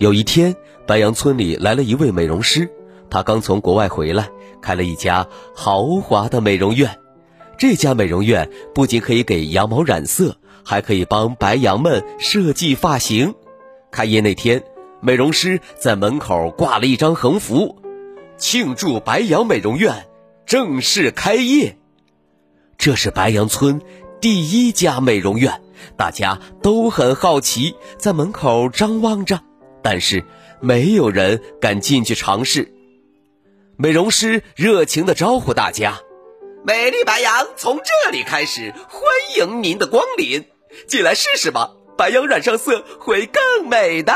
有一天，白杨村里来了一位美容师，他刚从国外回来，开了一家豪华的美容院。这家美容院不仅可以给羊毛染色，还可以帮白羊们设计发型。开业那天，美容师在门口挂了一张横幅，庆祝白羊美容院正式开业。这是白羊村第一家美容院，大家都很好奇，在门口张望着。但是没有人敢进去尝试。美容师热情地招呼大家：“美丽白羊从这里开始，欢迎您的光临，进来试试吧。白羊染上色会更美的。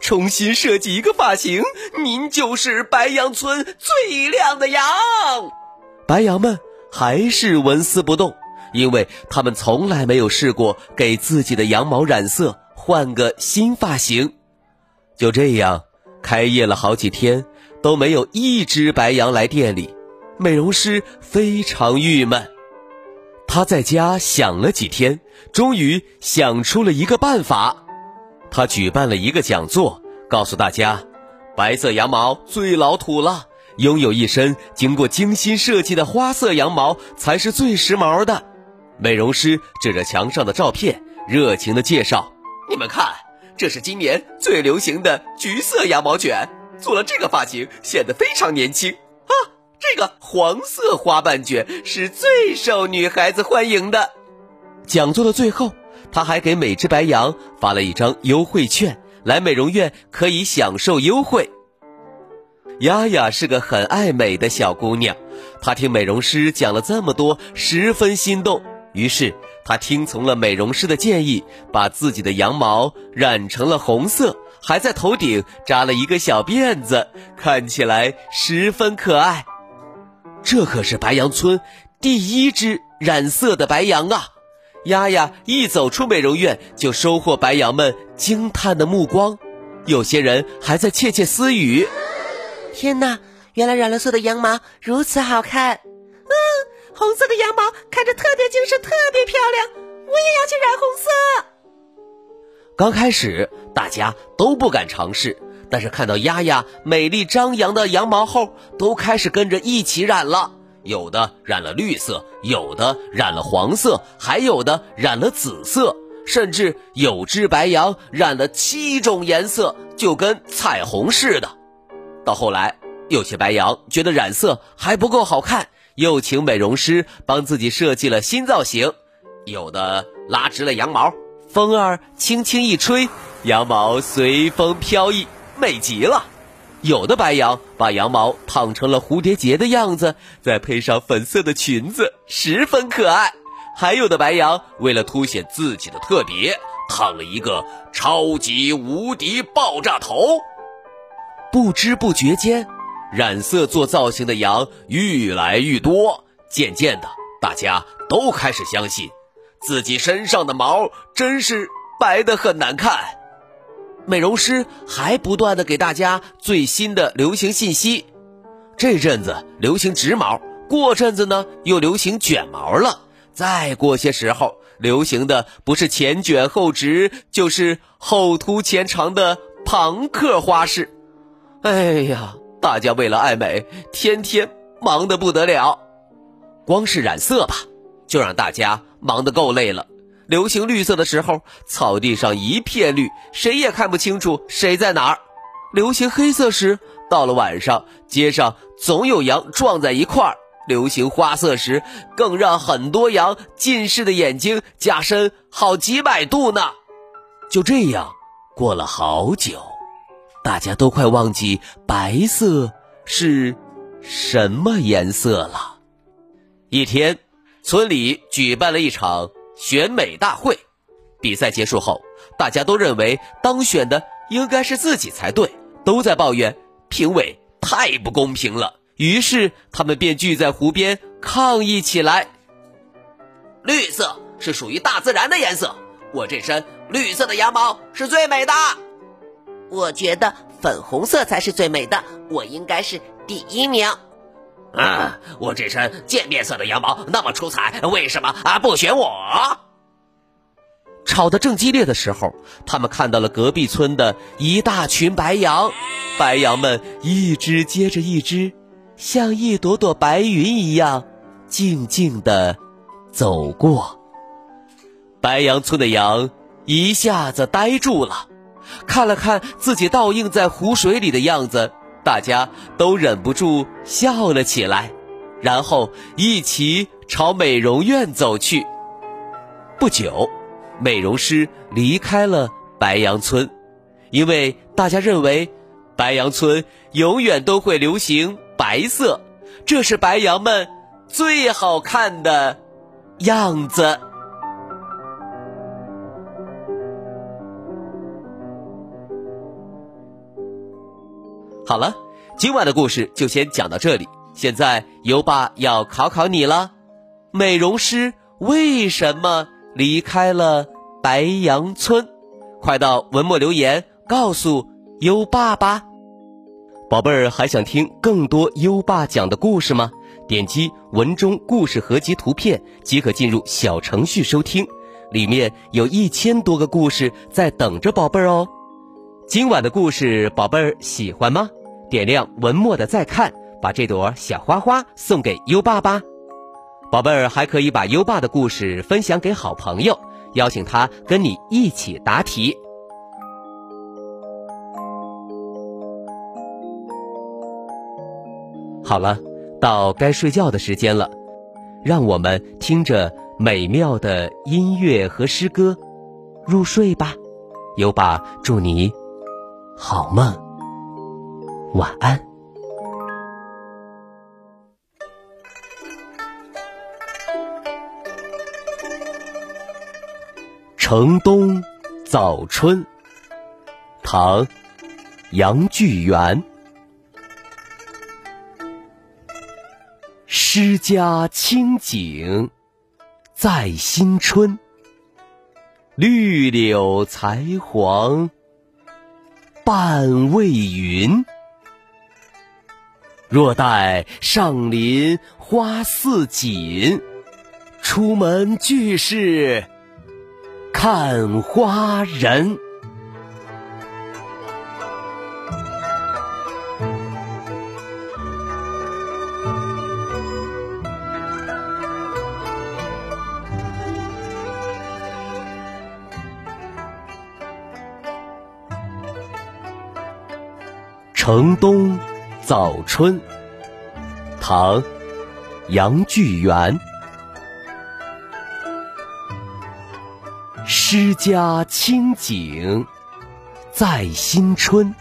重新设计一个发型，您就是白羊村最亮的羊。”白羊们还是纹丝不动，因为他们从来没有试过给自己的羊毛染色，换个新发型。就这样，开业了好几天，都没有一只白羊来店里。美容师非常郁闷，他在家想了几天，终于想出了一个办法。他举办了一个讲座，告诉大家，白色羊毛最老土了，拥有一身经过精心设计的花色羊毛才是最时髦的。美容师指着墙上的照片，热情地介绍：“你们看。”这是今年最流行的橘色羊毛卷，做了这个发型显得非常年轻啊！这个黄色花瓣卷是最受女孩子欢迎的。讲座的最后，他还给每只白羊发了一张优惠券，来美容院可以享受优惠。丫丫是个很爱美的小姑娘，她听美容师讲了这么多，十分心动，于是。他听从了美容师的建议，把自己的羊毛染成了红色，还在头顶扎了一个小辫子，看起来十分可爱。这可是白羊村第一只染色的白羊啊！丫丫一走出美容院，就收获白羊们惊叹的目光，有些人还在窃窃私语：“天哪，原来染了色的羊毛如此好看！”红色的羊毛看着特别精神，特别漂亮，我也要去染红色。刚开始大家都不敢尝试，但是看到丫丫美丽张扬的羊毛后，都开始跟着一起染了。有的染了绿色，有的染了黄色，还有的染了紫色，甚至有只白羊染了七种颜色，就跟彩虹似的。到后来，有些白羊觉得染色还不够好看。又请美容师帮自己设计了新造型，有的拉直了羊毛，风儿轻轻一吹，羊毛随风飘逸，美极了；有的白羊把羊毛烫成了蝴蝶结的样子，再配上粉色的裙子，十分可爱；还有的白羊为了凸显自己的特别，烫了一个超级无敌爆炸头。不知不觉间。染色做造型的羊越来越多，渐渐的，大家都开始相信，自己身上的毛真是白的很难看。美容师还不断的给大家最新的流行信息，这阵子流行直毛，过阵子呢又流行卷毛了，再过些时候，流行的不是前卷后直，就是后凸前长的朋克花式。哎呀！大家为了爱美，天天忙得不得了。光是染色吧，就让大家忙得够累了。流行绿色的时候，草地上一片绿，谁也看不清楚谁在哪儿。流行黑色时，到了晚上，街上总有羊撞在一块儿。流行花色时，更让很多羊近视的眼睛加深好几百度呢。就这样，过了好久。大家都快忘记白色是什么颜色了。一天，村里举办了一场选美大会，比赛结束后，大家都认为当选的应该是自己才对，都在抱怨评委太不公平了。于是他们便聚在湖边抗议起来。绿色是属于大自然的颜色，我这身绿色的羊毛是最美的。我觉得粉红色才是最美的，我应该是第一名。啊，我这身渐变色的羊毛那么出彩，为什么啊不选我？吵得正激烈的时候，他们看到了隔壁村的一大群白羊，白羊们一只接着一只，像一朵朵白云一样，静静的走过。白羊村的羊一下子呆住了，看了看自己倒映在湖水里的样子。大家都忍不住笑了起来，然后一起朝美容院走去。不久，美容师离开了白杨村，因为大家认为白杨村永远都会流行白色，这是白羊们最好看的样子。好了，今晚的故事就先讲到这里。现在优爸要考考你了：美容师为什么离开了白杨村？快到文末留言告诉优爸吧。宝贝儿，还想听更多优爸讲的故事吗？点击文中故事合集图片即可进入小程序收听，里面有一千多个故事在等着宝贝儿哦。今晚的故事，宝贝儿喜欢吗？点亮文末的再看，把这朵小花花送给优爸吧。宝贝儿还可以把优爸的故事分享给好朋友，邀请他跟你一起答题。好了，到该睡觉的时间了，让我们听着美妙的音乐和诗歌入睡吧。优爸祝你好梦。晚安。城东早春，唐·杨巨源。诗家清景在新春，绿柳才黄半未匀。若待上林花似锦，出门俱是看花人。城东。早春，唐·杨巨源。诗家清景在新春，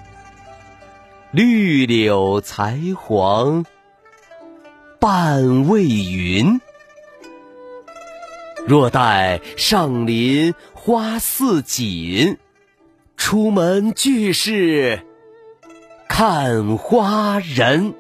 绿柳才黄半未匀。若待上林花似锦，出门俱是。看花人。